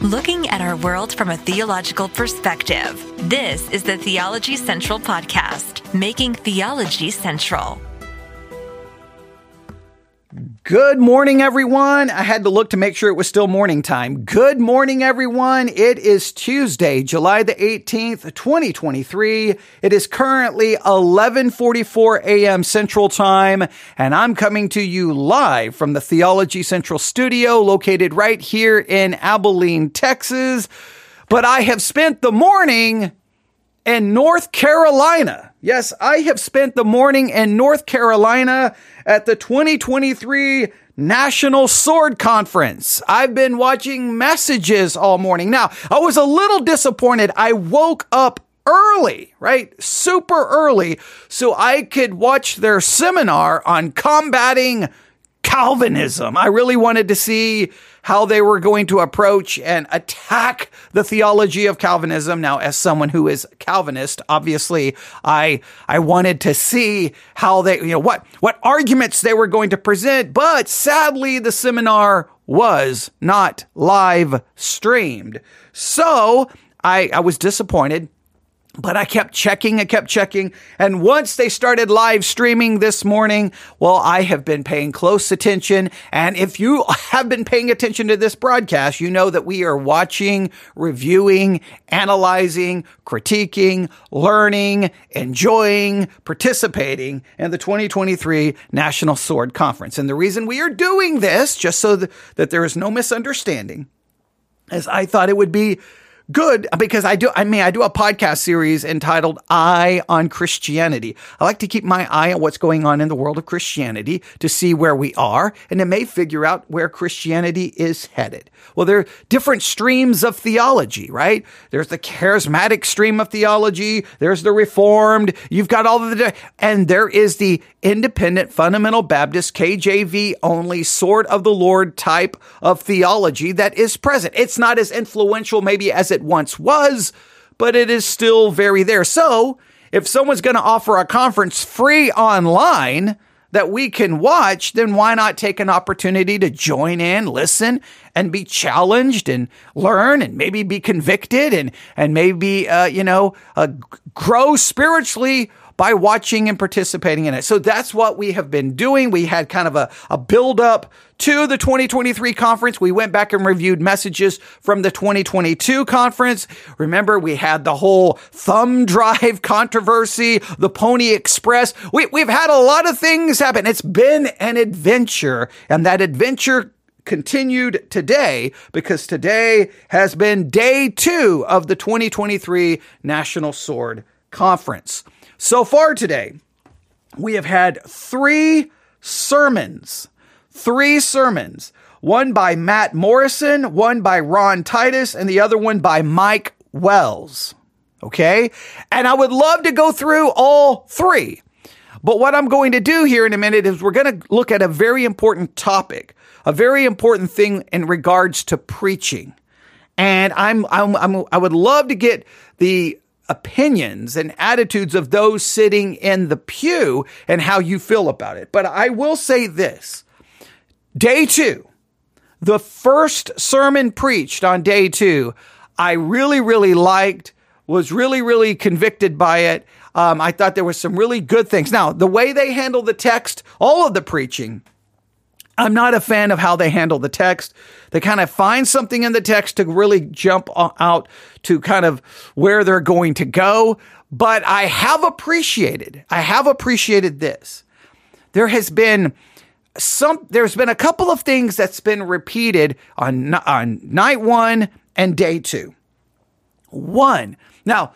looking at our world from a theological perspective. This is the Theology Central Podcast, making theology central. Good morning, everyone. I had to look to make sure it was still morning time. Good morning, everyone. It is Tuesday, July the 18th, 2023. It is currently 1144 a.m. Central Time, and I'm coming to you live from the Theology Central studio located right here in Abilene, Texas. But I have spent the morning in North Carolina. Yes, I have spent the morning in North Carolina at the 2023 National Sword Conference. I've been watching messages all morning. Now, I was a little disappointed. I woke up early, right? Super early, so I could watch their seminar on combating Calvinism. I really wanted to see how they were going to approach and attack the theology of Calvinism. Now, as someone who is Calvinist, obviously, I, I wanted to see how they, you know, what, what arguments they were going to present. But sadly, the seminar was not live streamed. So I, I was disappointed. But I kept checking, I kept checking. And once they started live streaming this morning, well, I have been paying close attention. And if you have been paying attention to this broadcast, you know that we are watching, reviewing, analyzing, critiquing, learning, enjoying, participating in the 2023 National Sword Conference. And the reason we are doing this, just so that there is no misunderstanding, is I thought it would be good because I do, I mean, I do a podcast series entitled Eye on Christianity. I like to keep my eye on what's going on in the world of Christianity to see where we are and it may figure out where Christianity is headed. Well, there are different streams of theology, right? There's the charismatic stream of theology. There's the reformed. You've got all of the, and there is the independent fundamental Baptist KJV only sword of the Lord type of theology that is present. It's not as influential maybe as it once was, but it is still very there. So if someone's going to offer a conference free online, that we can watch, then why not take an opportunity to join in, listen, and be challenged and learn and maybe be convicted and, and maybe, uh, you know, uh, grow spiritually by watching and participating in it. So that's what we have been doing. We had kind of a, a build up to the 2023 conference. We went back and reviewed messages from the 2022 conference. Remember, we had the whole thumb drive controversy, the Pony Express. We, we've had a lot of things happen. It's been an adventure and that adventure continued today because today has been day two of the 2023 National Sword Conference. So far today, we have had three sermons, three sermons, one by Matt Morrison, one by Ron Titus, and the other one by Mike Wells. Okay. And I would love to go through all three. But what I'm going to do here in a minute is we're going to look at a very important topic, a very important thing in regards to preaching. And I'm, I'm, I'm I would love to get the opinions and attitudes of those sitting in the pew and how you feel about it. But I will say this day two, the first sermon preached on day two, I really, really liked, was really, really convicted by it. Um, I thought there was some really good things. Now, the way they handle the text, all of the preaching, I'm not a fan of how they handle the text. They kind of find something in the text to really jump out to kind of where they're going to go. But I have appreciated, I have appreciated this. There has been some, there's been a couple of things that's been repeated on, on night one and day two. One. Now,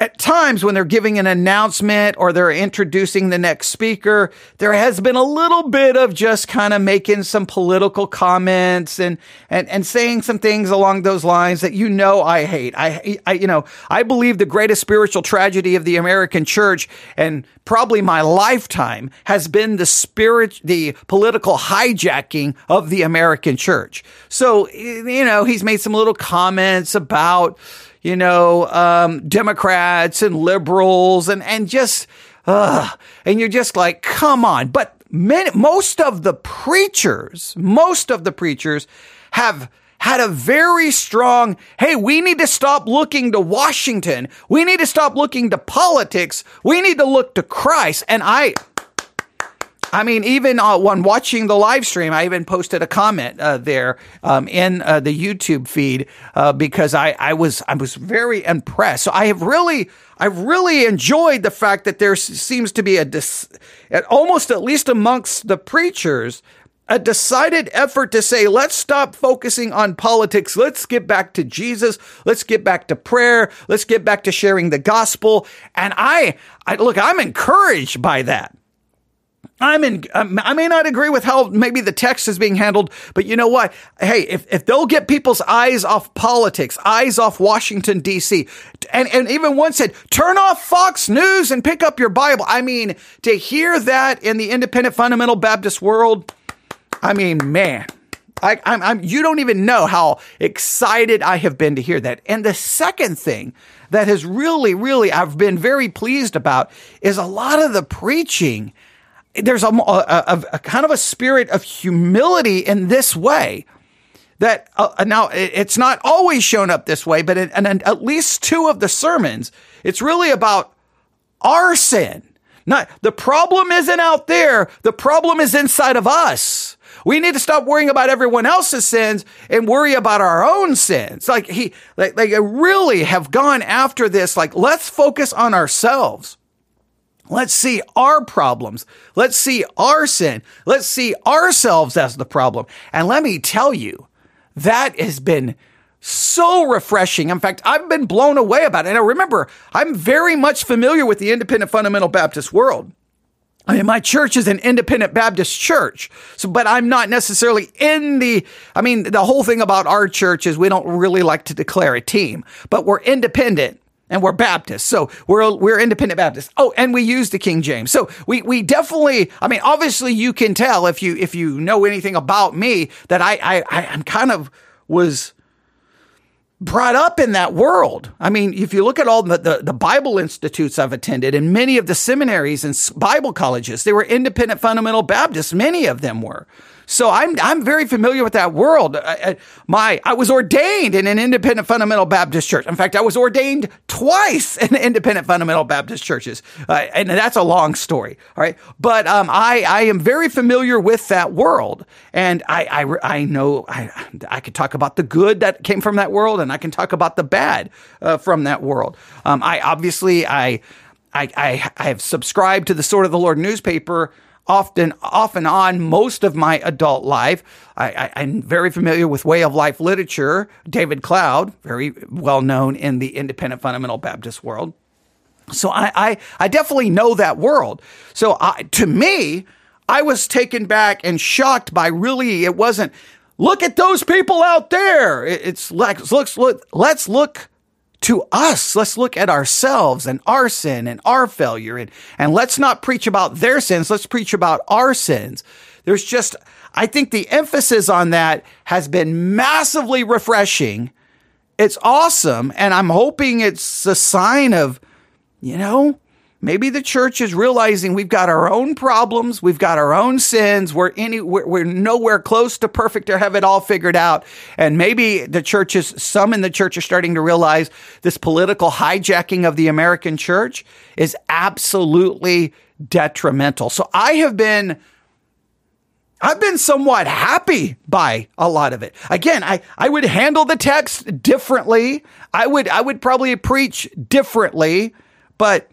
at times when they're giving an announcement or they're introducing the next speaker, there has been a little bit of just kind of making some political comments and, and, and saying some things along those lines that you know I hate. I, I, you know, I believe the greatest spiritual tragedy of the American church and probably my lifetime has been the spirit, the political hijacking of the American church. So, you know, he's made some little comments about, you know, um, Democrats and liberals and, and just, uh, and you're just like, come on. But most of the preachers, most of the preachers have, had a very strong, hey, we need to stop looking to Washington. We need to stop looking to politics. We need to look to Christ. And I, I mean, even uh, when watching the live stream, I even posted a comment uh, there um, in uh, the YouTube feed uh, because I, I was I was very impressed. So I have really I've really enjoyed the fact that there seems to be a dis- almost at least amongst the preachers a decided effort to say, let's stop focusing on politics. Let's get back to Jesus. Let's get back to prayer. Let's get back to sharing the gospel. And I, I look, I'm encouraged by that. I'm in, I may not agree with how maybe the text is being handled, but you know what? Hey, if, if they'll get people's eyes off politics, eyes off Washington, D.C., and, and even one said, turn off Fox News and pick up your Bible. I mean, to hear that in the independent fundamental Baptist world, I mean, man, I, I'm, I'm, you don't even know how excited I have been to hear that. And the second thing that has really, really, I've been very pleased about is a lot of the preaching there's a, a, a, kind of a spirit of humility in this way that uh, now it's not always shown up this way, but in, in, in at least two of the sermons, it's really about our sin. Not the problem isn't out there. The problem is inside of us. We need to stop worrying about everyone else's sins and worry about our own sins. Like he, like, like really have gone after this. Like let's focus on ourselves. Let's see our problems. Let's see our sin. Let's see ourselves as the problem. And let me tell you, that has been so refreshing. In fact, I've been blown away about it. And I remember, I'm very much familiar with the independent fundamental Baptist world. I mean, my church is an independent Baptist church. So, but I'm not necessarily in the, I mean, the whole thing about our church is we don't really like to declare a team, but we're independent and we're Baptists. So we're we're independent Baptists. Oh, and we use the King James. So we we definitely. I mean, obviously, you can tell if you if you know anything about me that I I I'm kind of was brought up in that world. I mean, if you look at all the, the, the, Bible institutes I've attended and many of the seminaries and Bible colleges, they were independent fundamental Baptists. Many of them were. So I'm I'm very familiar with that world. I, my I was ordained in an independent fundamental Baptist church. In fact, I was ordained twice in independent fundamental Baptist churches, uh, and that's a long story. All right, but um, I I am very familiar with that world, and I I, I know I I could talk about the good that came from that world, and I can talk about the bad uh, from that world. Um, I obviously I. I, I, I have subscribed to the Sword of the Lord newspaper often off and on most of my adult life. I, am very familiar with way of life literature. David Cloud, very well known in the independent fundamental Baptist world. So I, I, I definitely know that world. So I, to me, I was taken back and shocked by really, it wasn't, look at those people out there. It's like, let's look, let's look to us. Let's look at ourselves and our sin and our failure. And, and let's not preach about their sins. Let's preach about our sins. There's just, I think the emphasis on that has been massively refreshing. It's awesome. And I'm hoping it's a sign of, you know, Maybe the church is realizing we've got our own problems, we've got our own sins, we're any we're, we're, nowhere close to perfect or have it all figured out. And maybe the churches, some in the church are starting to realize this political hijacking of the American church is absolutely detrimental. So I have been I've been somewhat happy by a lot of it. Again, I, I would handle the text differently. I would I would probably preach differently, but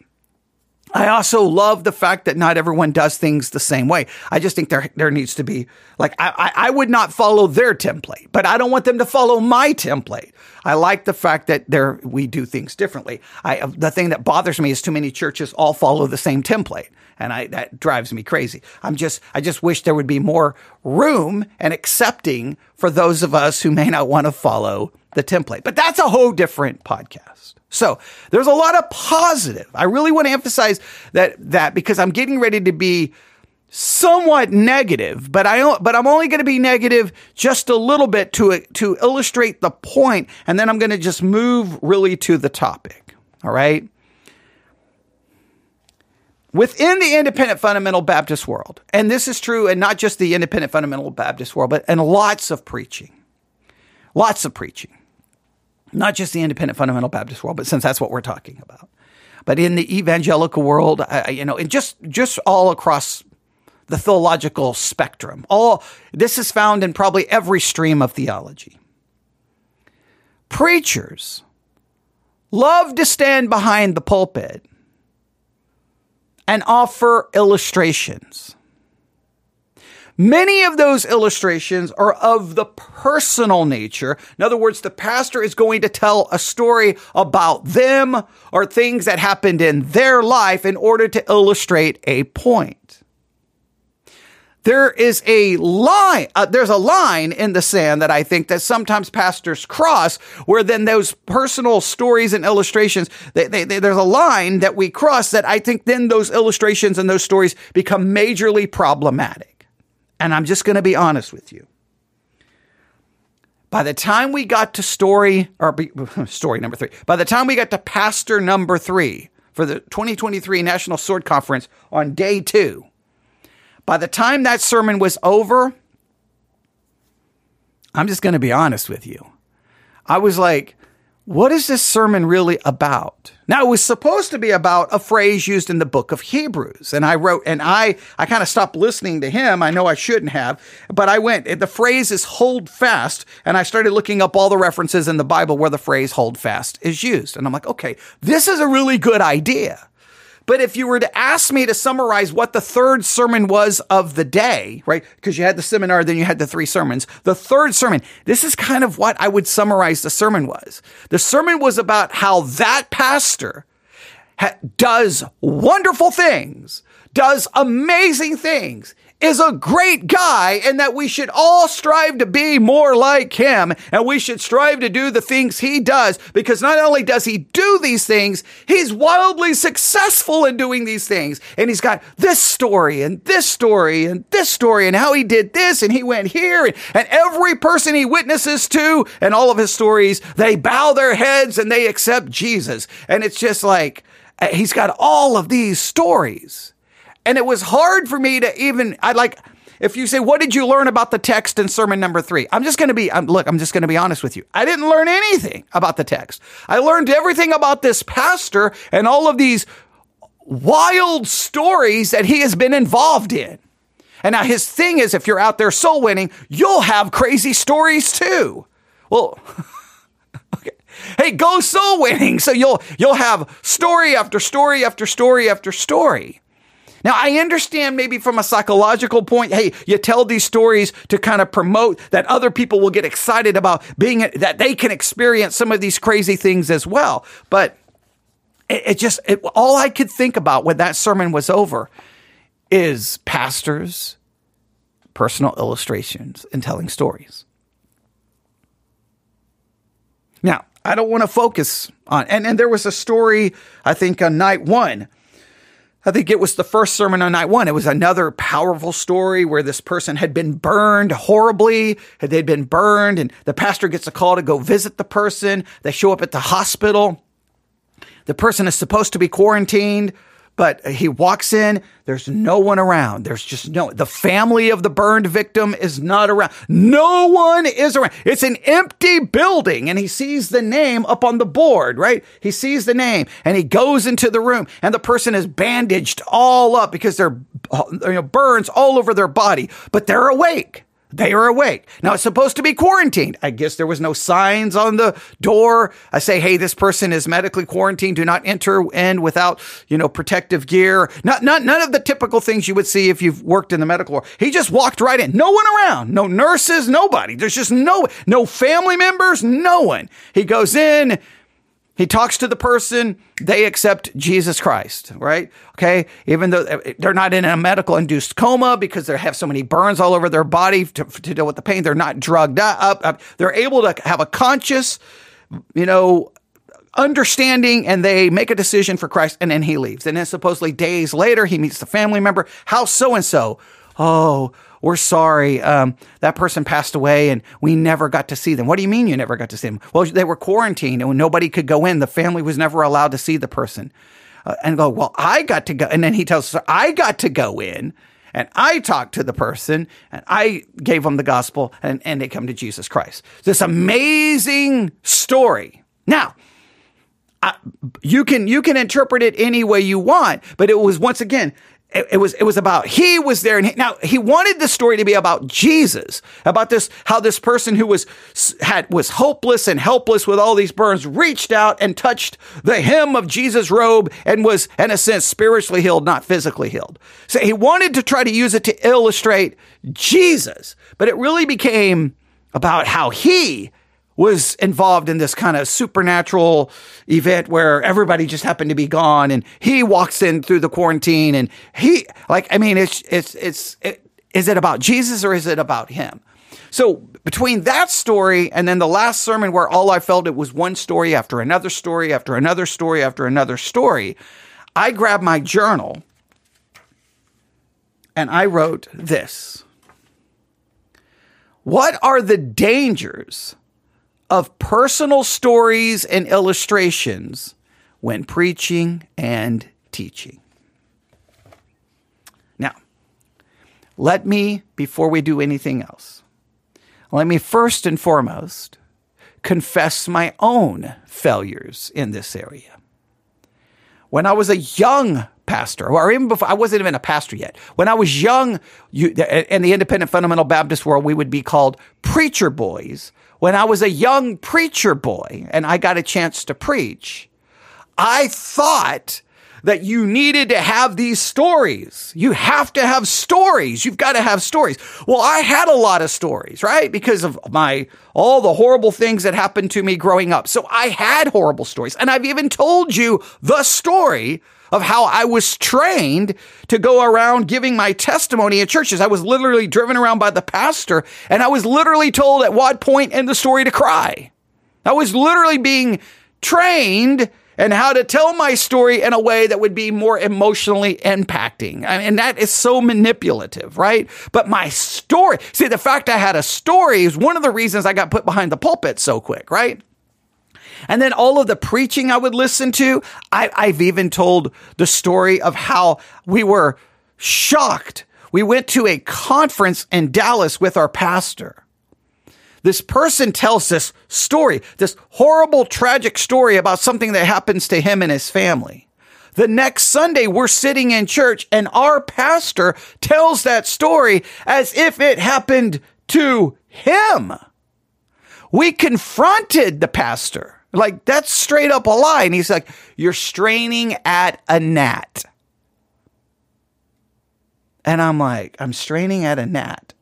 I also love the fact that not everyone does things the same way. I just think there there needs to be like I, I would not follow their template, but I don't want them to follow my template. I like the fact that there we do things differently. I the thing that bothers me is too many churches all follow the same template and I, that drives me crazy. I'm just, I just wish there would be more room and accepting for those of us who may not want to follow the template. But that's a whole different podcast. So there's a lot of positive. I really want to emphasize that that because I'm getting ready to be somewhat negative, but I but I'm only going to be negative just a little bit to to illustrate the point, and then I'm going to just move really to the topic. All right. Within the independent fundamental Baptist world, and this is true, and not just the independent fundamental Baptist world, but in lots of preaching, Lots of preaching. Not just the independent fundamental Baptist world, but since that's what we're talking about. But in the evangelical world, you know, and just, just all across the theological spectrum. All this is found in probably every stream of theology. Preachers love to stand behind the pulpit and offer illustrations. Many of those illustrations are of the personal nature. In other words, the pastor is going to tell a story about them or things that happened in their life in order to illustrate a point there is a line, uh, there's a line in the sand that I think that sometimes pastors cross where then those personal stories and illustrations, they, they, they, there's a line that we cross that I think then those illustrations and those stories become majorly problematic. And I'm just going to be honest with you. By the time we got to story, or story number three, by the time we got to pastor number three for the 2023 National Sword Conference on day two, by the time that sermon was over, I'm just going to be honest with you. I was like, what is this sermon really about? Now it was supposed to be about a phrase used in the book of Hebrews. And I wrote, and I, I kind of stopped listening to him. I know I shouldn't have, but I went, the phrase is hold fast. And I started looking up all the references in the Bible where the phrase hold fast is used. And I'm like, okay, this is a really good idea. But if you were to ask me to summarize what the third sermon was of the day, right? Because you had the seminar, then you had the three sermons. The third sermon, this is kind of what I would summarize the sermon was. The sermon was about how that pastor ha- does wonderful things, does amazing things is a great guy and that we should all strive to be more like him and we should strive to do the things he does because not only does he do these things, he's wildly successful in doing these things. And he's got this story and this story and this story and how he did this and he went here and, and every person he witnesses to and all of his stories, they bow their heads and they accept Jesus. And it's just like, uh, he's got all of these stories. And it was hard for me to even, I like, if you say, what did you learn about the text in sermon number three? I'm just going to be, I'm, look, I'm just going to be honest with you. I didn't learn anything about the text. I learned everything about this pastor and all of these wild stories that he has been involved in. And now his thing is, if you're out there soul winning, you'll have crazy stories too. Well, okay. Hey, go soul winning. So you'll, you'll have story after story after story after story. Now, I understand maybe from a psychological point, hey, you tell these stories to kind of promote that other people will get excited about being, that they can experience some of these crazy things as well. But it, it just, it, all I could think about when that sermon was over is pastors, personal illustrations, and telling stories. Now, I don't want to focus on, and, and there was a story, I think, on night one I think it was the first sermon on night one. It was another powerful story where this person had been burned horribly. Had They'd been burned and the pastor gets a call to go visit the person. They show up at the hospital. The person is supposed to be quarantined but he walks in, there's no one around. There's just no, the family of the burned victim is not around. No one is around. It's an empty building and he sees the name up on the board, right? He sees the name and he goes into the room and the person is bandaged all up because they're, you know, burns all over their body, but they're awake. They are awake. Now it's supposed to be quarantined. I guess there was no signs on the door. I say, hey, this person is medically quarantined. Do not enter in without, you know, protective gear. Not, not, none of the typical things you would see if you've worked in the medical world. He just walked right in. No one around. No nurses, nobody. There's just no, no family members, no one. He goes in. He talks to the person, they accept Jesus Christ, right? Okay. Even though eh, they're not in a medical induced coma because they have so many burns all over their body to, to deal with the pain, they're not drugged up. They're able to have a conscious, you know, understanding and they make a decision for Christ and then he leaves. And then supposedly days later, he meets the family member. How so and so? Oh, we're sorry. Um, that person passed away and we never got to see them. What do you mean you never got to see them? Well, they were quarantined and nobody could go in. The family was never allowed to see the person. Uh, and go, well, I got to go. And then he tells us, I got to go in and I talked to the person and I gave them the gospel and, and they come to Jesus Christ. This amazing story. Now, I, you can you can interpret it any way you want, but it was once again it, it, was it was about he was there and he, now he wanted the story to be about Jesus about this how this person who was had was hopeless and helpless with all these burns reached out and touched the hem of Jesus robe and was in a sense spiritually healed not physically healed. So he wanted to try to use it to illustrate Jesus but it really became about how he was involved in this kind of supernatural event where everybody just happened to be gone and he walks in through the quarantine and he like i mean it's it's it's it, is it about jesus or is it about him? So between that story and then the last sermon where all i felt it was one story after another story after another story after another story i grabbed my journal and i wrote this. What are the dangers of personal stories and illustrations when preaching and teaching. Now, let me, before we do anything else, let me first and foremost confess my own failures in this area. When I was a young pastor, or even before I wasn't even a pastor yet. When I was young, you, in the independent fundamental Baptist world, we would be called preacher boys when I was a young preacher boy and I got a chance to preach, I thought that you needed to have these stories. You have to have stories. You've got to have stories. Well, I had a lot of stories, right? Because of my, all the horrible things that happened to me growing up. So I had horrible stories. And I've even told you the story of how I was trained to go around giving my testimony at churches. I was literally driven around by the pastor and I was literally told at what point in the story to cry. I was literally being trained and how to tell my story in a way that would be more emotionally impacting. I mean, and that is so manipulative, right? But my story, see, the fact I had a story is one of the reasons I got put behind the pulpit so quick, right? And then all of the preaching I would listen to, I, I've even told the story of how we were shocked. We went to a conference in Dallas with our pastor. This person tells this story, this horrible, tragic story about something that happens to him and his family. The next Sunday, we're sitting in church and our pastor tells that story as if it happened to him. We confronted the pastor. Like that's straight up a lie. And he's like, you're straining at a gnat. And I'm like, I'm straining at a gnat.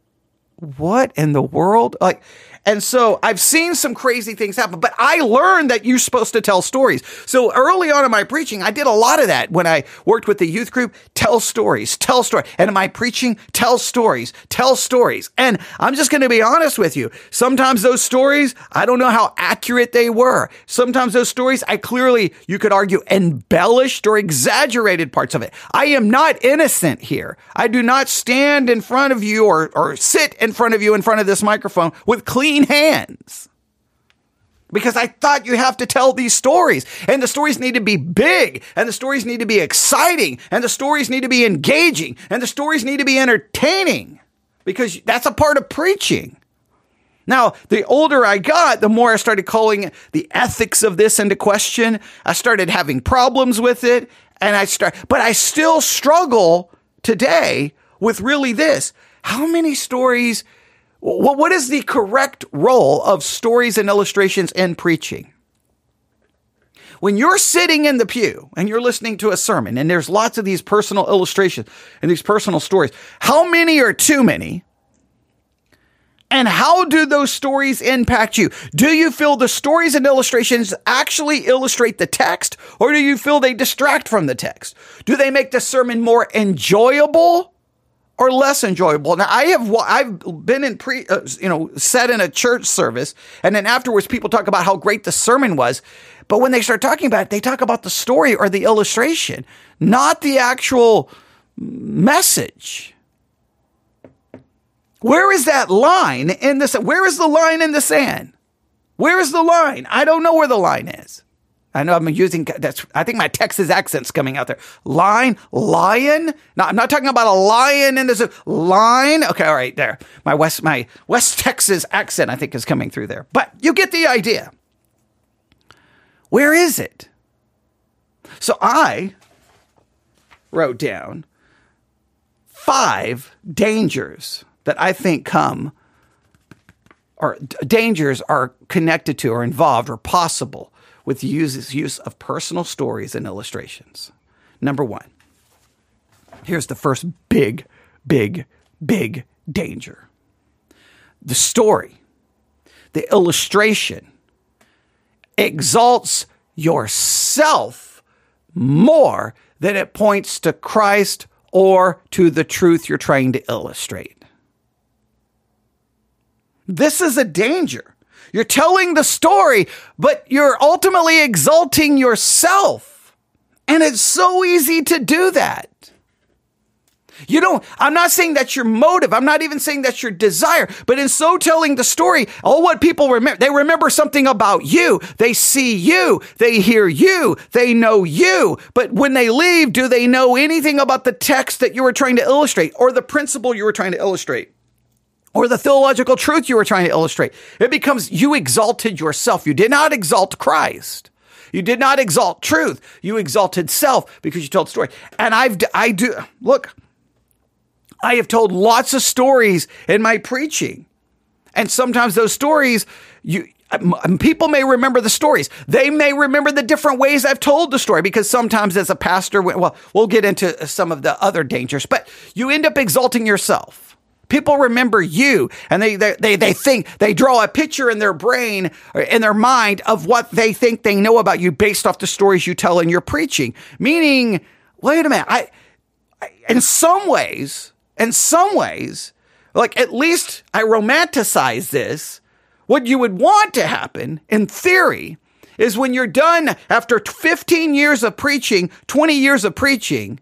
What in the world? Like, and so I've seen some crazy things happen, but I learned that you're supposed to tell stories. So early on in my preaching, I did a lot of that when I worked with the youth group. Tell stories, tell stories. And in my preaching, tell stories, tell stories. And I'm just going to be honest with you. Sometimes those stories, I don't know how accurate they were. Sometimes those stories, I clearly, you could argue, embellished or exaggerated parts of it. I am not innocent here. I do not stand in front of you or, or sit in front of you in front of this microphone with clean clean hands. Because I thought you have to tell these stories and the stories need to be big and the stories need to be exciting and the stories need to be engaging and the stories need to be entertaining because that's a part of preaching. Now, the older I got, the more I started calling the ethics of this into question. I started having problems with it and I start, but I still struggle today with really this. How many stories what, what is the correct role of stories and illustrations in preaching? When you're sitting in the pew and you're listening to a sermon and there's lots of these personal illustrations and these personal stories, how many are too many? And how do those stories impact you? Do you feel the stories and illustrations actually illustrate the text or do you feel they distract from the text? Do they make the sermon more enjoyable or less enjoyable. Now, I have I've been in pre, uh, you know, sat in a church service, and then afterwards, people talk about how great the sermon was. But when they start talking about it, they talk about the story or the illustration, not the actual message. Where is that line in this? Where is the line in the sand? Where is the line? I don't know where the line is. I know I'm using that's. I think my Texas accent's coming out there. Line, lion. No, I'm not talking about a lion in this line. Okay, all right, there. My west, my West Texas accent, I think, is coming through there. But you get the idea. Where is it? So I wrote down five dangers that I think come or dangers are connected to or involved or possible with use, use of personal stories and illustrations. Number one, here's the first big, big, big danger the story, the illustration exalts yourself more than it points to Christ or to the truth you're trying to illustrate. This is a danger. You're telling the story, but you're ultimately exalting yourself. And it's so easy to do that. You don't, I'm not saying that's your motive. I'm not even saying that's your desire, but in so telling the story, all what people remember, they remember something about you. They see you. They hear you. They know you. But when they leave, do they know anything about the text that you were trying to illustrate or the principle you were trying to illustrate? Or the theological truth you were trying to illustrate. It becomes you exalted yourself. You did not exalt Christ. You did not exalt truth. You exalted self because you told story. And I've, I do, look, I have told lots of stories in my preaching. And sometimes those stories, you, people may remember the stories. They may remember the different ways I've told the story because sometimes as a pastor, well, we'll get into some of the other dangers, but you end up exalting yourself. People remember you and they, they, they, they think, they draw a picture in their brain, in their mind of what they think they know about you based off the stories you tell in your preaching. Meaning, wait a minute, I, I in some ways, in some ways, like at least I romanticize this. What you would want to happen in theory is when you're done after 15 years of preaching, 20 years of preaching,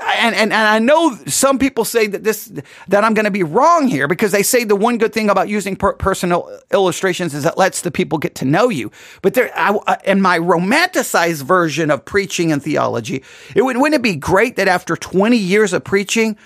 and, and, and I know some people say that this that I'm going to be wrong here because they say the one good thing about using per- personal illustrations is it lets the people get to know you. But there, I, in my romanticized version of preaching and theology, it would wouldn't it be great that after 20 years of preaching,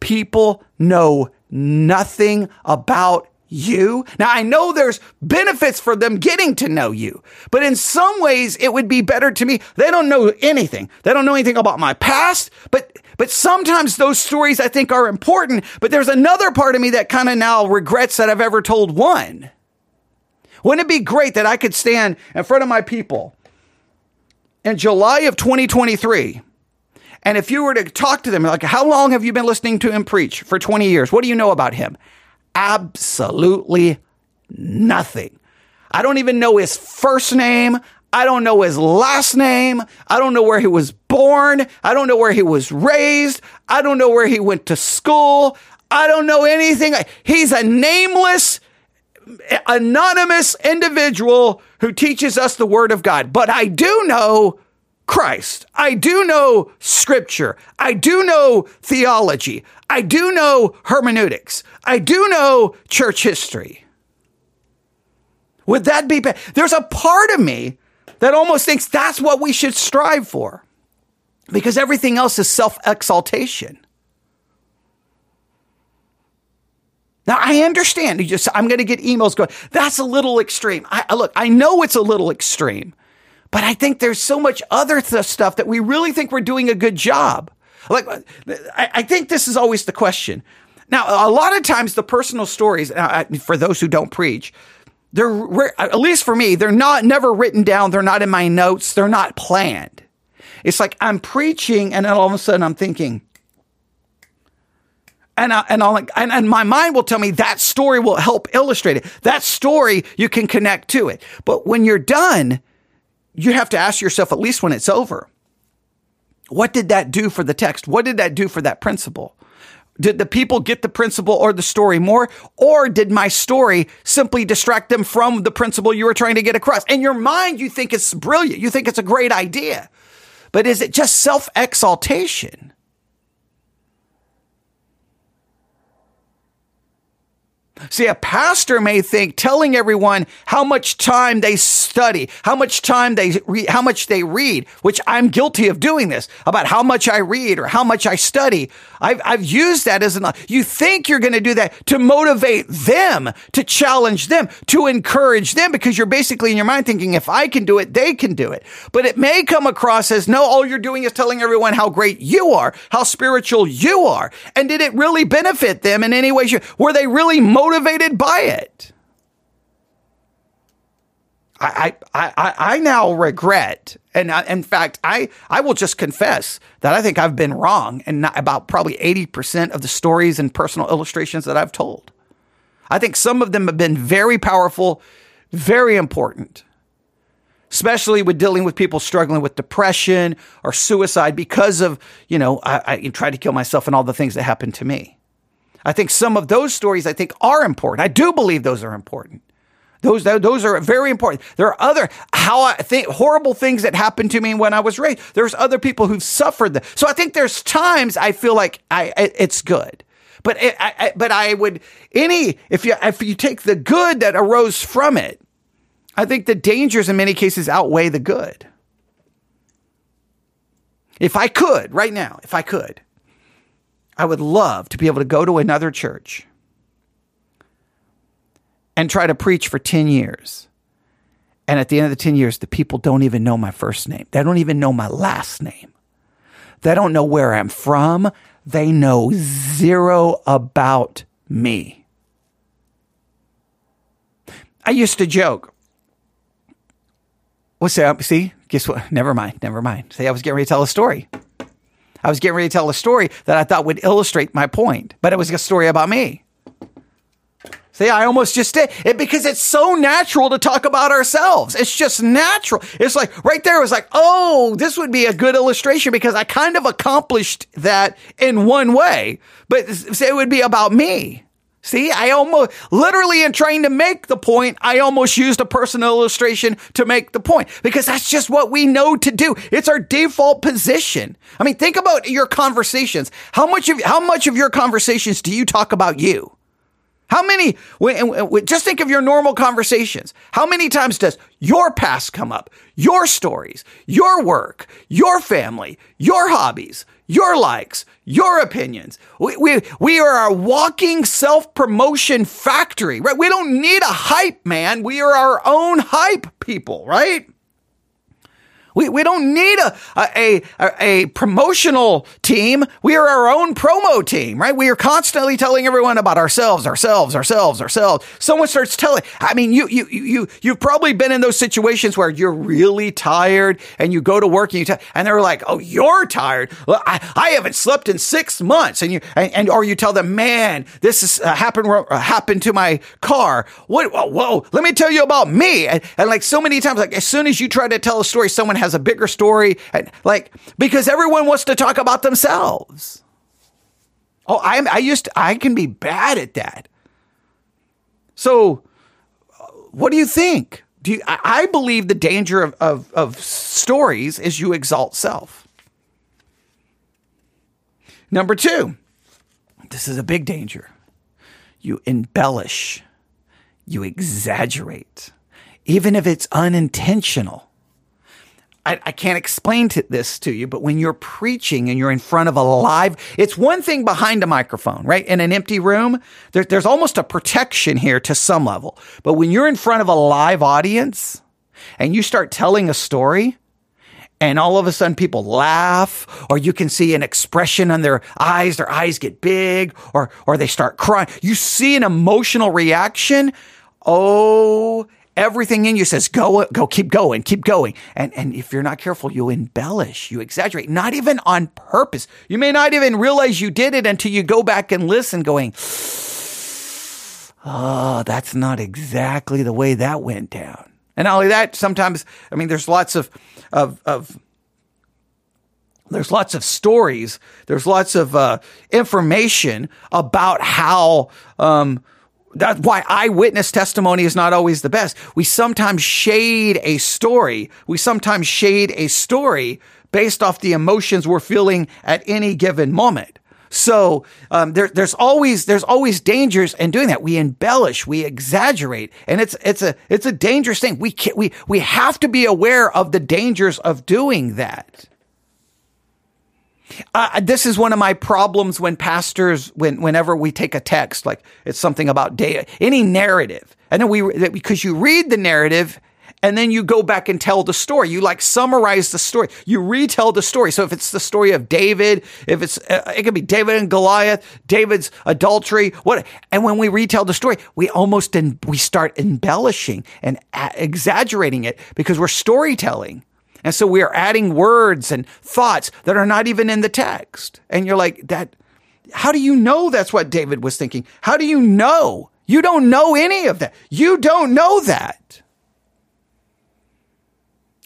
people know nothing about you. Now I know there's benefits for them getting to know you, but in some ways it would be better to me. They don't know anything. They don't know anything about my past, but but sometimes those stories I think are important, but there's another part of me that kind of now regrets that I've ever told one. Wouldn't it be great that I could stand in front of my people in July of 2023 and if you were to talk to them, like, how long have you been listening to him preach? For 20 years. What do you know about him? absolutely nothing. I don't even know his first name. I don't know his last name. I don't know where he was born. I don't know where he was raised. I don't know where he went to school. I don't know anything. He's a nameless, anonymous individual who teaches us the word of God. But I do know Christ. I do know scripture. I do know theology. I do know hermeneutics. I do know church history. Would that be bad? There's a part of me that almost thinks that's what we should strive for because everything else is self exaltation. Now I understand. You just I'm going to get emails going. That's a little extreme. I look. I know it's a little extreme, but I think there's so much other th- stuff that we really think we're doing a good job. Like, I, I think this is always the question. Now, a lot of times the personal stories, uh, for those who don't preach, they're at least for me, they're not never written down. They're not in my notes. They're not planned. It's like I'm preaching, and then all of a sudden I'm thinking, and I, and I'll and, and my mind will tell me that story will help illustrate it. That story you can connect to it. But when you're done, you have to ask yourself, at least when it's over, what did that do for the text? What did that do for that principle? Did the people get the principle or the story more? Or did my story simply distract them from the principle you were trying to get across? In your mind, you think it's brilliant. You think it's a great idea. But is it just self exaltation? See, a pastor may think telling everyone how much time they study, how much time they how much they read, which I'm guilty of doing this about how much I read or how much I study. I've, I've used that as an, you think you're going to do that to motivate them, to challenge them, to encourage them, because you're basically in your mind thinking, if I can do it, they can do it. But it may come across as, no, all you're doing is telling everyone how great you are, how spiritual you are. And did it really benefit them in any way? Were they really motivated by it? I, I, I, I now regret, and I, in fact, I, I will just confess that I think I've been wrong and about probably 80% of the stories and personal illustrations that I've told. I think some of them have been very powerful, very important, especially with dealing with people struggling with depression or suicide because of, you know, I, I tried to kill myself and all the things that happened to me. I think some of those stories I think are important. I do believe those are important. Those, those are very important. There are other how I think horrible things that happened to me when I was raised. There's other people who've suffered that. So I think there's times I feel like I it's good. But it, I, I, but I would any if you if you take the good that arose from it, I think the dangers in many cases outweigh the good. If I could right now, if I could, I would love to be able to go to another church and try to preach for 10 years. And at the end of the 10 years, the people don't even know my first name. They don't even know my last name. They don't know where I'm from. They know zero about me. I used to joke. What's that? See, guess what? Never mind. Never mind. See, I was getting ready to tell a story. I was getting ready to tell a story that I thought would illustrate my point, but it was a story about me. See, I almost just did it because it's so natural to talk about ourselves. It's just natural. It's like right there, it was like, oh, this would be a good illustration because I kind of accomplished that in one way, but it would be about me. See, I almost literally in trying to make the point, I almost used a personal illustration to make the point because that's just what we know to do. It's our default position. I mean, think about your conversations. How much of how much of your conversations do you talk about you? How many, just think of your normal conversations. How many times does your past come up? Your stories, your work, your family, your hobbies, your likes, your opinions. We, we, we are a walking self promotion factory, right? We don't need a hype man. We are our own hype people, right? We, we don't need a, a, a, a, promotional team. We are our own promo team, right? We are constantly telling everyone about ourselves, ourselves, ourselves, ourselves. Someone starts telling, I mean, you, you, you, you've probably been in those situations where you're really tired and you go to work and you, t- and they're like, Oh, you're tired. Well, I, I haven't slept in six months. And you, and, and or you tell them, man, this has uh, happened, uh, happened to my car. What, whoa, whoa, let me tell you about me. And, and like so many times, like as soon as you try to tell a story, someone has a bigger story. And like, because everyone wants to talk about themselves. Oh, I, I used to, I can be bad at that. So, uh, what do you think? Do you, I, I believe the danger of, of, of stories is you exalt self. Number two, this is a big danger. You embellish, you exaggerate, even if it's unintentional. I, I, can't explain this to you, but when you're preaching and you're in front of a live, it's one thing behind a microphone, right? In an empty room, there, there's almost a protection here to some level. But when you're in front of a live audience and you start telling a story, and all of a sudden people laugh, or you can see an expression on their eyes, their eyes get big, or, or they start crying. You see an emotional reaction. Oh, everything in you says, go, go, keep going, keep going. And, and if you're not careful, you embellish, you exaggerate, not even on purpose. You may not even realize you did it until you go back and listen going, oh, that's not exactly the way that went down. And not only that, sometimes, I mean, there's lots of, of, of, there's lots of stories. There's lots of uh, information about how um, that's why eyewitness testimony is not always the best. We sometimes shade a story. We sometimes shade a story based off the emotions we're feeling at any given moment. So um, there, there's always there's always dangers in doing that. We embellish, we exaggerate, and it's it's a it's a dangerous thing. We can, we we have to be aware of the dangers of doing that. Uh, this is one of my problems when pastors, when whenever we take a text, like it's something about day, any narrative, and then we because you read the narrative and then you go back and tell the story. You like summarize the story. You retell the story. So if it's the story of David, if it's uh, it could be David and Goliath, David's adultery, what? And when we retell the story, we almost in, we start embellishing and exaggerating it because we're storytelling. And so we are adding words and thoughts that are not even in the text. And you're like, that, how do you know that's what David was thinking? How do you know? You don't know any of that. You don't know that.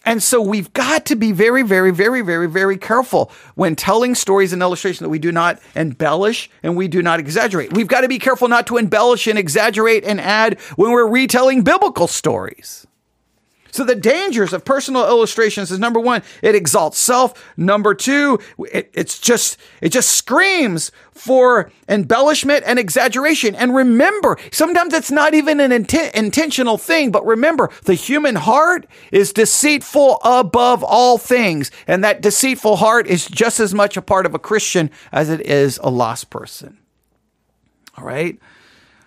And so we've got to be very, very, very, very, very careful when telling stories and illustrations that we do not embellish and we do not exaggerate. We've got to be careful not to embellish and exaggerate and add when we're retelling biblical stories. So the dangers of personal illustrations is number one, it exalts self. Number two, it, it's just, it just screams for embellishment and exaggeration. And remember, sometimes it's not even an int- intentional thing, but remember, the human heart is deceitful above all things. And that deceitful heart is just as much a part of a Christian as it is a lost person. All right.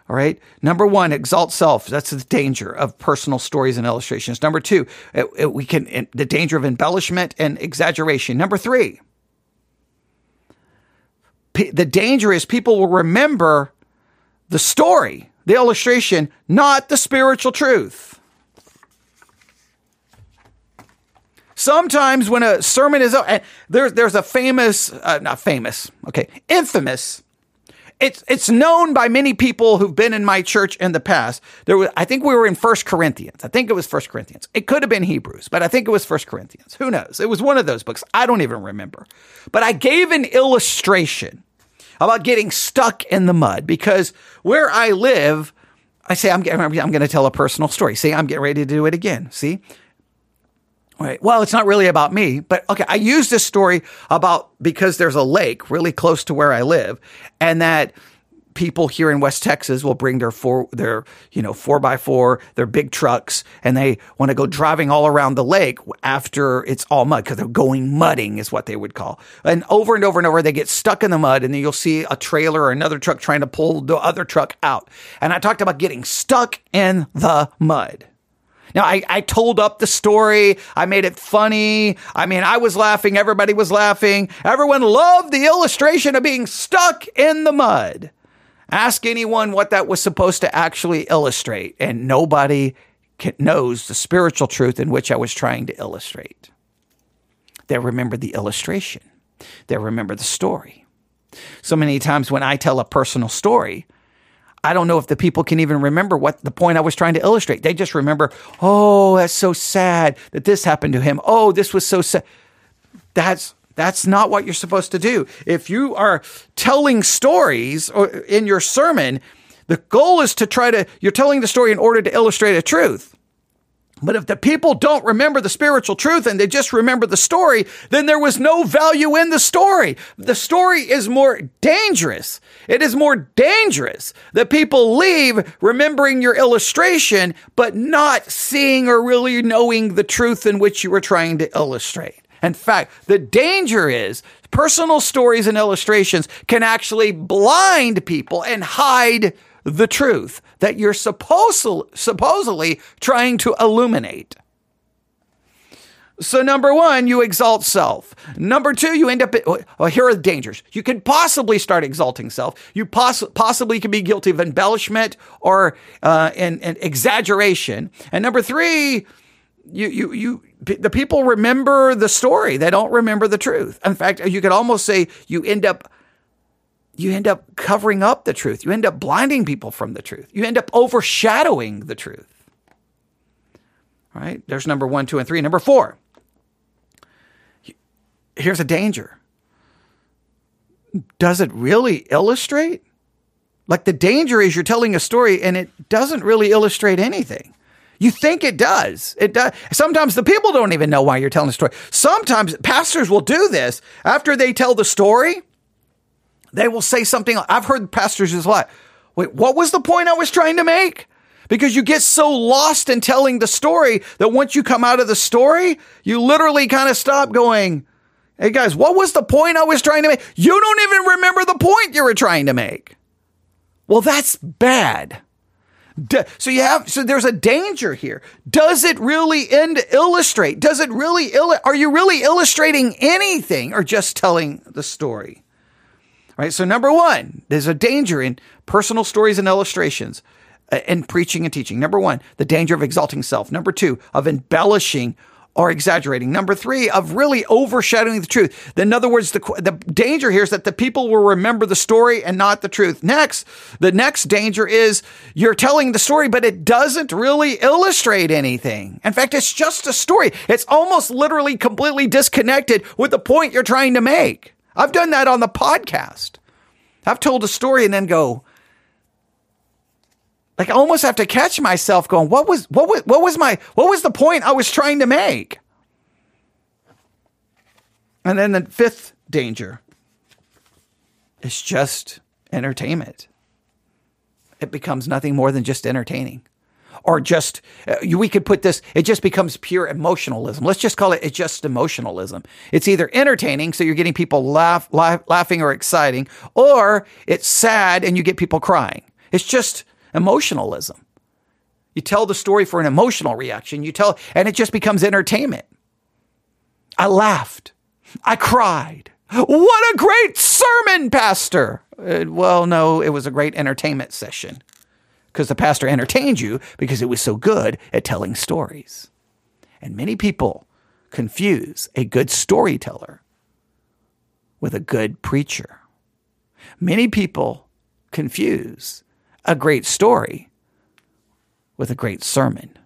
All right. Number one, exalt self. That's the danger of personal stories and illustrations. Number two, it, it, we can the danger of embellishment and exaggeration. Number three, p- the danger is people will remember the story, the illustration, not the spiritual truth. Sometimes when a sermon is, and there's there's a famous, uh, not famous, okay, infamous it's it's known by many people who've been in my church in the past. There was I think we were in First Corinthians. I think it was First Corinthians. It could have been Hebrews, but I think it was First Corinthians. Who knows? It was one of those books. I don't even remember. But I gave an illustration about getting stuck in the mud because where I live, I say I'm I'm going to tell a personal story. See, I'm getting ready to do it again. See, Right. Well, it's not really about me, but okay. I use this story about because there's a lake really close to where I live, and that people here in West Texas will bring their four, their you know four by four, their big trucks, and they want to go driving all around the lake after it's all mud because they're going mudding is what they would call. And over and over and over, they get stuck in the mud, and then you'll see a trailer or another truck trying to pull the other truck out. And I talked about getting stuck in the mud. Now, I, I told up the story. I made it funny. I mean, I was laughing. Everybody was laughing. Everyone loved the illustration of being stuck in the mud. Ask anyone what that was supposed to actually illustrate, and nobody can, knows the spiritual truth in which I was trying to illustrate. They remember the illustration, they remember the story. So many times when I tell a personal story, I don't know if the people can even remember what the point I was trying to illustrate. They just remember, oh, that's so sad that this happened to him. Oh, this was so sad. That's that's not what you're supposed to do. If you are telling stories in your sermon, the goal is to try to you're telling the story in order to illustrate a truth. But if the people don't remember the spiritual truth and they just remember the story, then there was no value in the story. The story is more dangerous. It is more dangerous that people leave remembering your illustration, but not seeing or really knowing the truth in which you were trying to illustrate. In fact, the danger is personal stories and illustrations can actually blind people and hide the truth that you're supposed, supposedly trying to illuminate. So, number one, you exalt self. Number two, you end up, well, here are the dangers. You could possibly start exalting self. You poss- possibly could be guilty of embellishment or uh, exaggeration. And number three, you, you, you, the people remember the story. They don't remember the truth. In fact, you could almost say you end up you end up covering up the truth. You end up blinding people from the truth. You end up overshadowing the truth. All right? There's number one, two, and three. Number four. Here's a danger. Does it really illustrate? Like the danger is you're telling a story and it doesn't really illustrate anything. You think it does. It does. Sometimes the people don't even know why you're telling a story. Sometimes pastors will do this after they tell the story They will say something. I've heard pastors just like, wait, what was the point I was trying to make? Because you get so lost in telling the story that once you come out of the story, you literally kind of stop going, Hey guys, what was the point I was trying to make? You don't even remember the point you were trying to make. Well, that's bad. So you have so there's a danger here. Does it really end illustrate? Does it really are you really illustrating anything or just telling the story? Right? So number 1, there's a danger in personal stories and illustrations uh, in preaching and teaching. Number 1, the danger of exalting self. Number 2, of embellishing or exaggerating. Number three, of really overshadowing the truth. In other words, the, the danger here is that the people will remember the story and not the truth. Next, the next danger is you're telling the story, but it doesn't really illustrate anything. In fact, it's just a story. It's almost literally completely disconnected with the point you're trying to make. I've done that on the podcast. I've told a story and then go, like I almost have to catch myself going, what was what was what was my what was the point I was trying to make? And then the fifth danger is just entertainment. It becomes nothing more than just entertaining. Or just, uh, we could put this, it just becomes pure emotionalism. Let's just call it, it's just emotionalism. It's either entertaining, so you're getting people laugh, laugh, laughing or exciting, or it's sad and you get people crying. It's just emotionalism. You tell the story for an emotional reaction. You tell, and it just becomes entertainment. I laughed. I cried. What a great sermon, Pastor. Uh, well, no, it was a great entertainment session because the pastor entertained you because it was so good at telling stories. And many people confuse a good storyteller with a good preacher. Many people confuse a great story with a great sermon.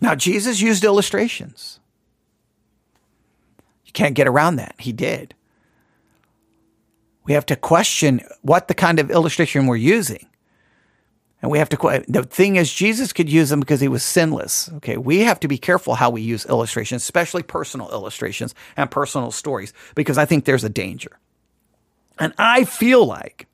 Now, Jesus used illustrations. You can't get around that. He did. We have to question what the kind of illustration we're using. And we have to, the thing is, Jesus could use them because he was sinless. Okay. We have to be careful how we use illustrations, especially personal illustrations and personal stories, because I think there's a danger. And I feel like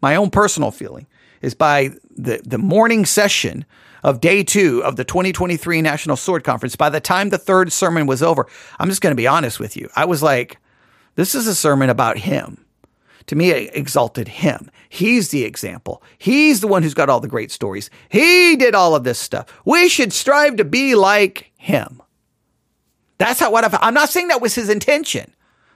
my own personal feeling is by the, the morning session of day two of the 2023 National Sword Conference, by the time the third sermon was over, I'm just going to be honest with you. I was like, this is a sermon about him. To me, it exalted him. He's the example. He's the one who's got all the great stories. He did all of this stuff. We should strive to be like him. That's how what I, I'm not saying that was his intention.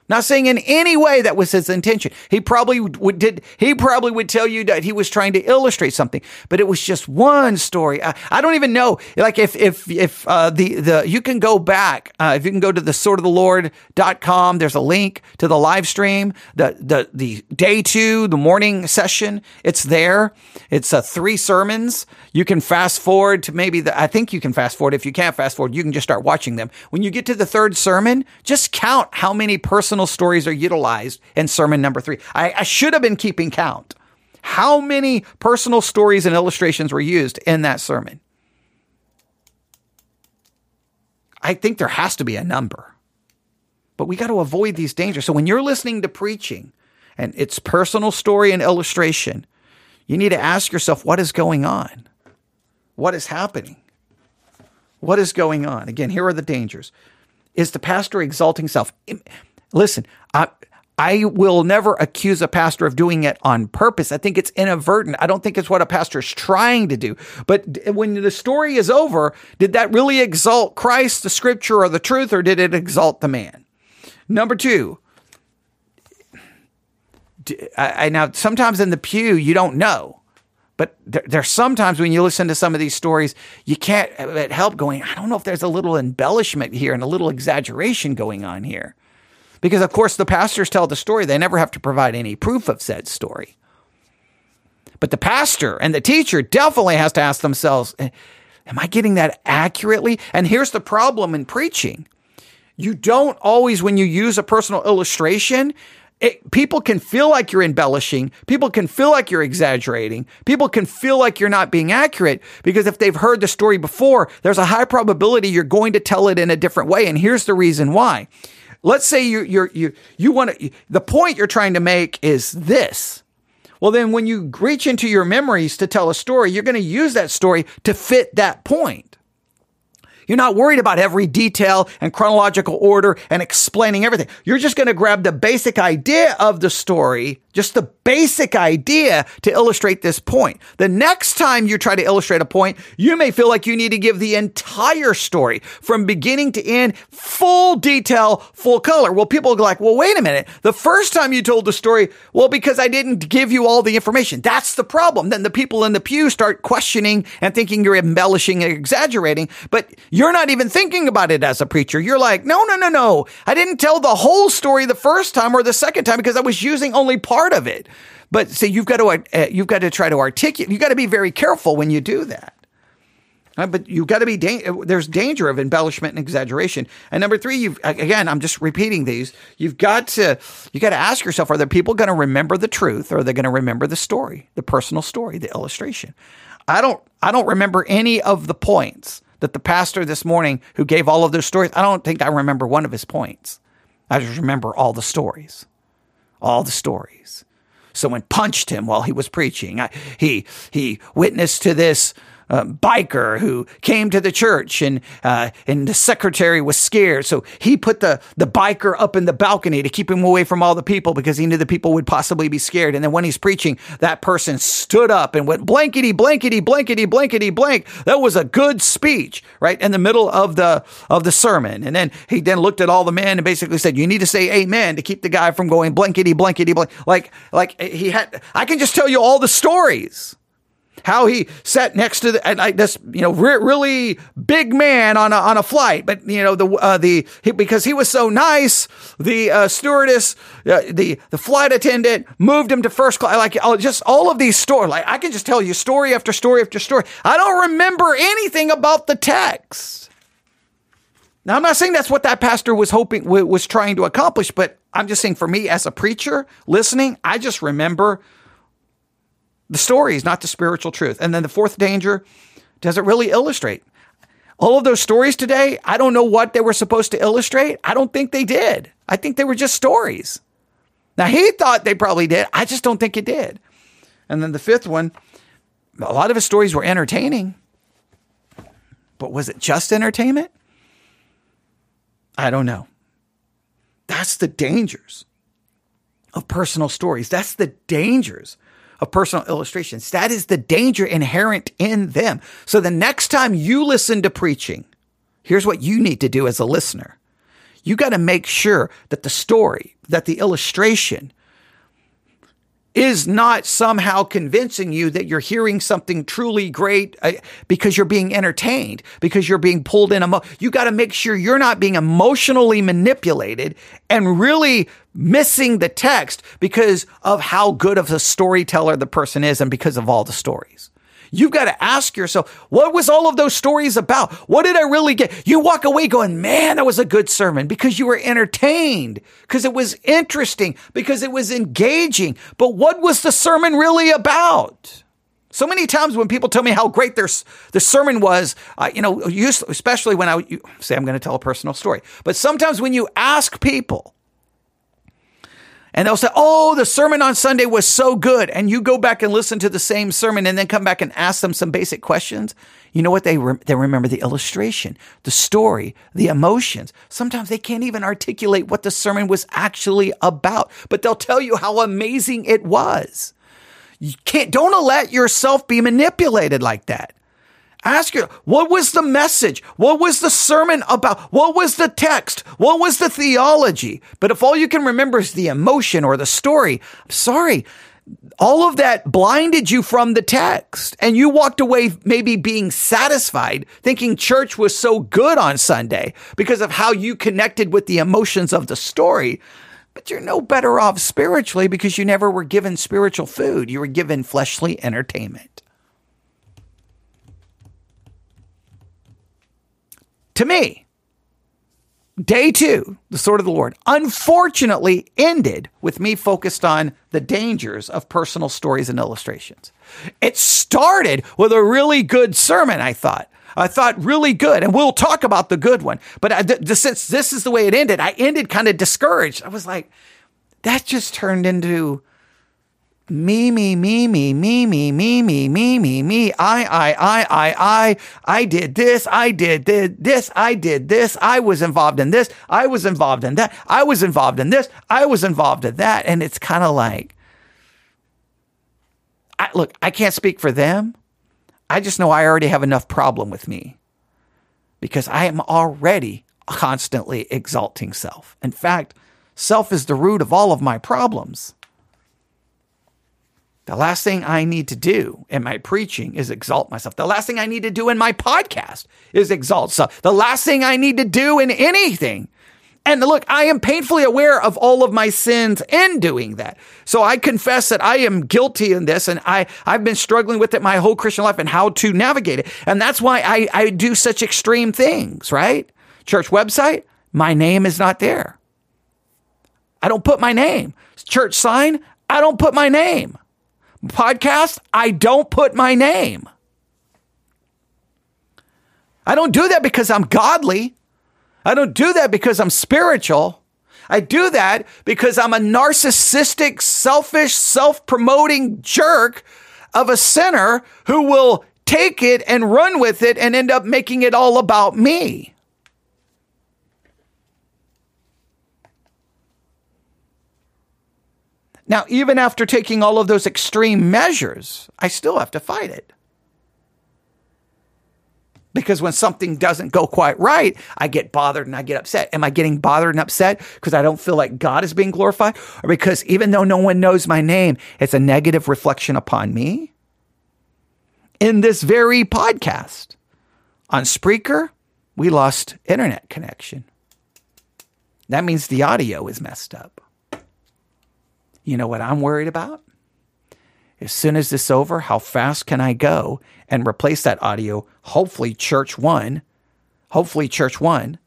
Not saying in any way that was his intention. He probably would did. He probably would tell you that he was trying to illustrate something, but it was just one story. I, I don't even know. Like if if if uh, the the you can go back uh, if you can go to the sword of the Lord.com, there's a link to the live stream, the the the day two, the morning session. It's there. It's uh, three sermons. You can fast forward to maybe the. I think you can fast forward. If you can't fast forward, you can just start watching them. When you get to the third sermon, just count how many personal personal stories are utilized in sermon number three. I, I should have been keeping count. How many personal stories and illustrations were used in that sermon? I think there has to be a number. But we got to avoid these dangers. So when you're listening to preaching and it's personal story and illustration, you need to ask yourself what is going on? What is happening? What is going on? Again, here are the dangers. Is the pastor exalting self? Listen, I, I will never accuse a pastor of doing it on purpose. I think it's inadvertent. I don't think it's what a pastor is trying to do. But when the story is over, did that really exalt Christ, the scripture, or the truth, or did it exalt the man? Number two, I, I now sometimes in the pew you don't know, but there, there's sometimes when you listen to some of these stories, you can't uh, help going. I don't know if there's a little embellishment here and a little exaggeration going on here. Because, of course, the pastors tell the story, they never have to provide any proof of said story. But the pastor and the teacher definitely has to ask themselves, eh, Am I getting that accurately? And here's the problem in preaching you don't always, when you use a personal illustration, it, people can feel like you're embellishing. People can feel like you're exaggerating. People can feel like you're not being accurate because if they've heard the story before, there's a high probability you're going to tell it in a different way. And here's the reason why let's say you you you you want to the point you're trying to make is this. Well, then when you reach into your memories to tell a story, you're going to use that story to fit that point. You're not worried about every detail and chronological order and explaining everything. You're just going to grab the basic idea of the story, just the basic idea to illustrate this point. The next time you try to illustrate a point, you may feel like you need to give the entire story from beginning to end, full detail, full color. Well, people are like, well, wait a minute. The first time you told the story, well, because I didn't give you all the information. That's the problem. Then the people in the pew start questioning and thinking you're embellishing and exaggerating, but you're not even thinking about it as a preacher. You're like, no, no, no, no. I didn't tell the whole story the first time or the second time because I was using only part of it. But see, you've got to uh, you've got to try to articulate. You've got to be very careful when you do that. Uh, but you've got to be da- there's danger of embellishment and exaggeration. And number three, you've again, I'm just repeating these. You've got to you got to ask yourself: Are the people going to remember the truth, or are they going to remember the story, the personal story, the illustration? I don't I don't remember any of the points that the pastor this morning who gave all of those stories, I don't think I remember one of his points. I just remember all the stories. All the stories. Someone punched him while he was preaching. I, he he witnessed to this uh, biker who came to the church and uh, and the secretary was scared, so he put the the biker up in the balcony to keep him away from all the people because he knew the people would possibly be scared. And then when he's preaching, that person stood up and went blankety blankety blankety blankety blank. That was a good speech, right in the middle of the of the sermon. And then he then looked at all the men and basically said, "You need to say Amen to keep the guy from going blankety blankety blank." Like like he had. I can just tell you all the stories how he sat next to the, like this, you know, re- really big man on a, on a flight, but you know, the, uh, the, he, because he was so nice, the, uh, stewardess, uh, the, the flight attendant moved him to first class. Like, oh, just all of these stories. Like, I can just tell you story after story after story. I don't remember anything about the text. Now, I'm not saying that's what that pastor was hoping, was trying to accomplish, but I'm just saying for me as a preacher listening, I just remember the stories, not the spiritual truth. And then the fourth danger does it really illustrate? All of those stories today, I don't know what they were supposed to illustrate. I don't think they did. I think they were just stories. Now, he thought they probably did. I just don't think it did. And then the fifth one, a lot of his stories were entertaining. But was it just entertainment? I don't know. That's the dangers of personal stories. That's the dangers of personal illustrations. That is the danger inherent in them. So the next time you listen to preaching, here's what you need to do as a listener. You got to make sure that the story, that the illustration is not somehow convincing you that you're hearing something truly great uh, because you're being entertained, because you're being pulled in. Emo- you got to make sure you're not being emotionally manipulated and really missing the text because of how good of a storyteller the person is and because of all the stories. You've got to ask yourself, what was all of those stories about? What did I really get? You walk away going, man, that was a good sermon because you were entertained, because it was interesting, because it was engaging. But what was the sermon really about? So many times when people tell me how great their, the sermon was, uh, you know, especially when I you, say I'm going to tell a personal story, but sometimes when you ask people, and they'll say, Oh, the sermon on Sunday was so good. And you go back and listen to the same sermon and then come back and ask them some basic questions. You know what? They, re- they remember the illustration, the story, the emotions. Sometimes they can't even articulate what the sermon was actually about, but they'll tell you how amazing it was. You can't, don't let yourself be manipulated like that. Ask you, what was the message? What was the sermon about? What was the text? What was the theology? But if all you can remember is the emotion or the story, I'm sorry, all of that blinded you from the text and you walked away maybe being satisfied thinking church was so good on Sunday because of how you connected with the emotions of the story. But you're no better off spiritually because you never were given spiritual food. You were given fleshly entertainment. To me, day two, the sword of the Lord, unfortunately ended with me focused on the dangers of personal stories and illustrations. It started with a really good sermon, I thought. I thought really good, and we'll talk about the good one. But I, th- since this is the way it ended, I ended kind of discouraged. I was like, that just turned into me, me, me, me, me, me, me, me, me, me, me, I, I, I, I, I, I did this, I did this, I did this, I was involved in this, I was involved in that, I was involved in this, I was involved in that. And it's kind of like, I, look, I can't speak for them. I just know I already have enough problem with me because I am already constantly exalting self. In fact, self is the root of all of my problems. The last thing I need to do in my preaching is exalt myself. The last thing I need to do in my podcast is exalt self. The last thing I need to do in anything. And look, I am painfully aware of all of my sins in doing that. So I confess that I am guilty in this and I, I've been struggling with it my whole Christian life and how to navigate it. And that's why I, I do such extreme things, right? Church website, my name is not there. I don't put my name. Church sign, I don't put my name podcast, I don't put my name. I don't do that because I'm godly. I don't do that because I'm spiritual. I do that because I'm a narcissistic, selfish, self promoting jerk of a sinner who will take it and run with it and end up making it all about me. Now, even after taking all of those extreme measures, I still have to fight it. Because when something doesn't go quite right, I get bothered and I get upset. Am I getting bothered and upset because I don't feel like God is being glorified? Or because even though no one knows my name, it's a negative reflection upon me? In this very podcast on Spreaker, we lost internet connection. That means the audio is messed up. You know what I'm worried about? As soon as this over, how fast can I go and replace that audio? Hopefully, Church One, hopefully, Church One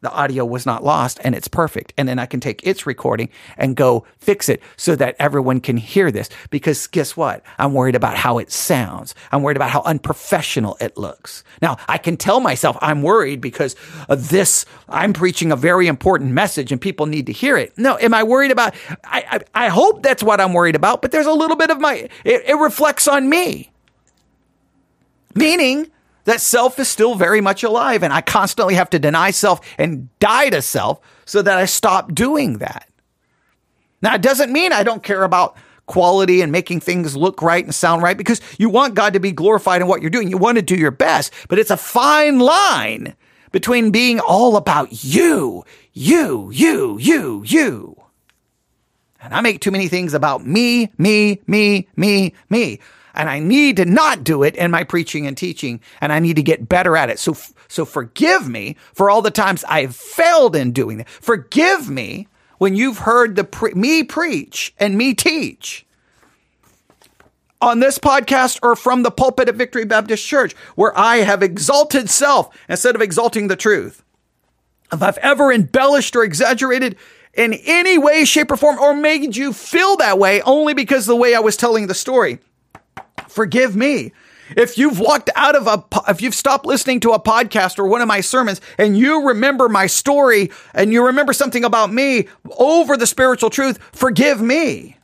the audio was not lost and it's perfect. And then I can take its recording and go fix it so that everyone can hear this. Because guess what? I'm worried about how it sounds. I'm worried about how unprofessional it looks. Now I can tell myself I'm worried because of this. I'm preaching a very important message and people need to hear it. No, am I worried about? I, I, I hope that's what I'm worried about, but there's a little bit of my, it, it reflects on me. Meaning, that self is still very much alive and I constantly have to deny self and die to self so that I stop doing that. Now, it doesn't mean I don't care about quality and making things look right and sound right because you want God to be glorified in what you're doing. You want to do your best, but it's a fine line between being all about you, you, you, you, you. And I make too many things about me, me, me, me, me and I need to not do it in my preaching and teaching, and I need to get better at it. So, so forgive me for all the times I've failed in doing that. Forgive me when you've heard the pre- me preach and me teach on this podcast or from the pulpit at Victory Baptist Church, where I have exalted self instead of exalting the truth. If I've ever embellished or exaggerated in any way, shape, or form, or made you feel that way only because the way I was telling the story, forgive me. If you've walked out of a, if you've stopped listening to a podcast or one of my sermons and you remember my story and you remember something about me over the spiritual truth, forgive me.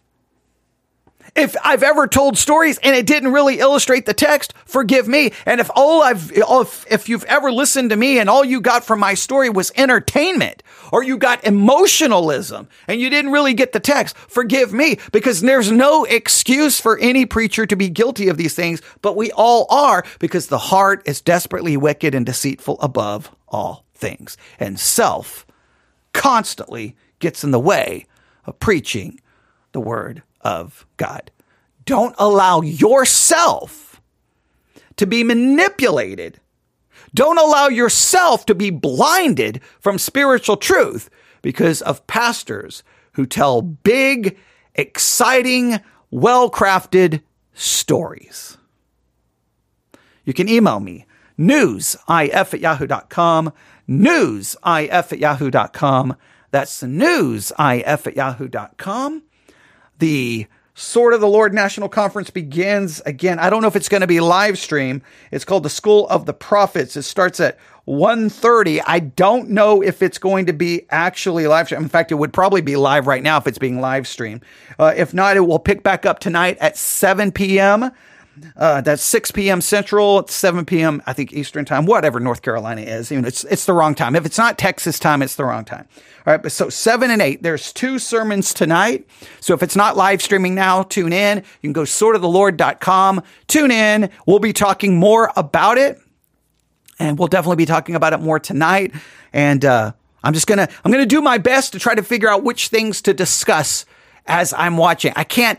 If I've ever told stories and it didn't really illustrate the text, forgive me. And if all I've, if, if you've ever listened to me and all you got from my story was entertainment or you got emotionalism and you didn't really get the text, forgive me because there's no excuse for any preacher to be guilty of these things, but we all are because the heart is desperately wicked and deceitful above all things. And self constantly gets in the way of preaching the word of God. Don't allow yourself to be manipulated. Don't allow yourself to be blinded from spiritual truth because of pastors who tell big, exciting, well crafted stories. You can email me newsif at yahoo.com, newsif at yahoo.com. That's newsif at yahoo.com. The Sword of the Lord National Conference begins again. I don't know if it's going to be live stream. It's called the School of the Prophets. It starts at 1.30. I don't know if it's going to be actually live stream. In fact, it would probably be live right now if it's being live streamed. Uh, if not, it will pick back up tonight at 7 p.m. Uh, that's 6 p.m. Central, it's 7 p.m. I think Eastern time, whatever North Carolina is. You know, it's it's the wrong time. If it's not Texas time, it's the wrong time. All right, but so seven and eight. There's two sermons tonight. So if it's not live streaming now, tune in. You can go swordofthelord.com. Tune in. We'll be talking more about it, and we'll definitely be talking about it more tonight. And uh, I'm just gonna I'm gonna do my best to try to figure out which things to discuss as I'm watching. I can't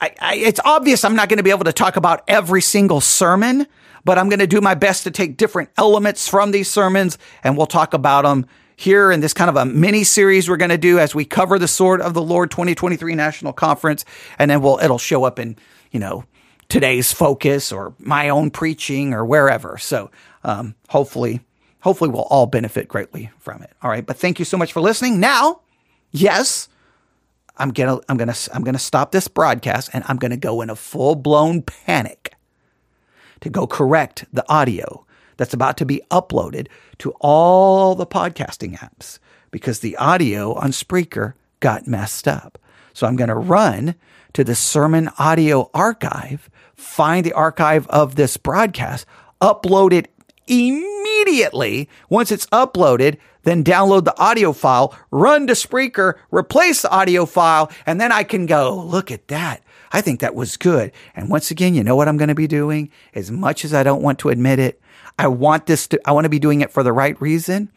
I, I, it's obvious I'm not going to be able to talk about every single sermon, but I'm going to do my best to take different elements from these sermons and we'll talk about them here in this kind of a mini series we're going to do as we cover the Sword of the Lord 2023 National Conference. And then we'll, it'll show up in, you know, today's focus or my own preaching or wherever. So, um, hopefully, hopefully we'll all benefit greatly from it. All right. But thank you so much for listening. Now, yes, I'm gonna I'm gonna I'm gonna stop this broadcast and I'm gonna go in a full blown panic to go correct the audio that's about to be uploaded to all the podcasting apps because the audio on Spreaker got messed up. So I'm gonna run to the sermon audio archive, find the archive of this broadcast, upload it immediately. Once it's uploaded, then download the audio file, run to Spreaker, replace the audio file, and then I can go, look at that. I think that was good. And once again, you know what I'm going to be doing? As much as I don't want to admit it, I want this to, I want to be doing it for the right reason,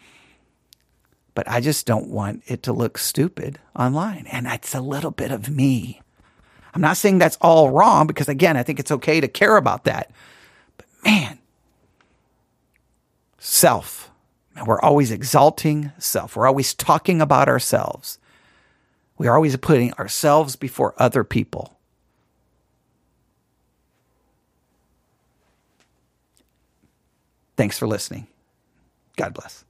but I just don't want it to look stupid online. And that's a little bit of me. I'm not saying that's all wrong because again, I think it's okay to care about that. But man, self we're always exalting self. We're always talking about ourselves. We are always putting ourselves before other people. Thanks for listening. God bless.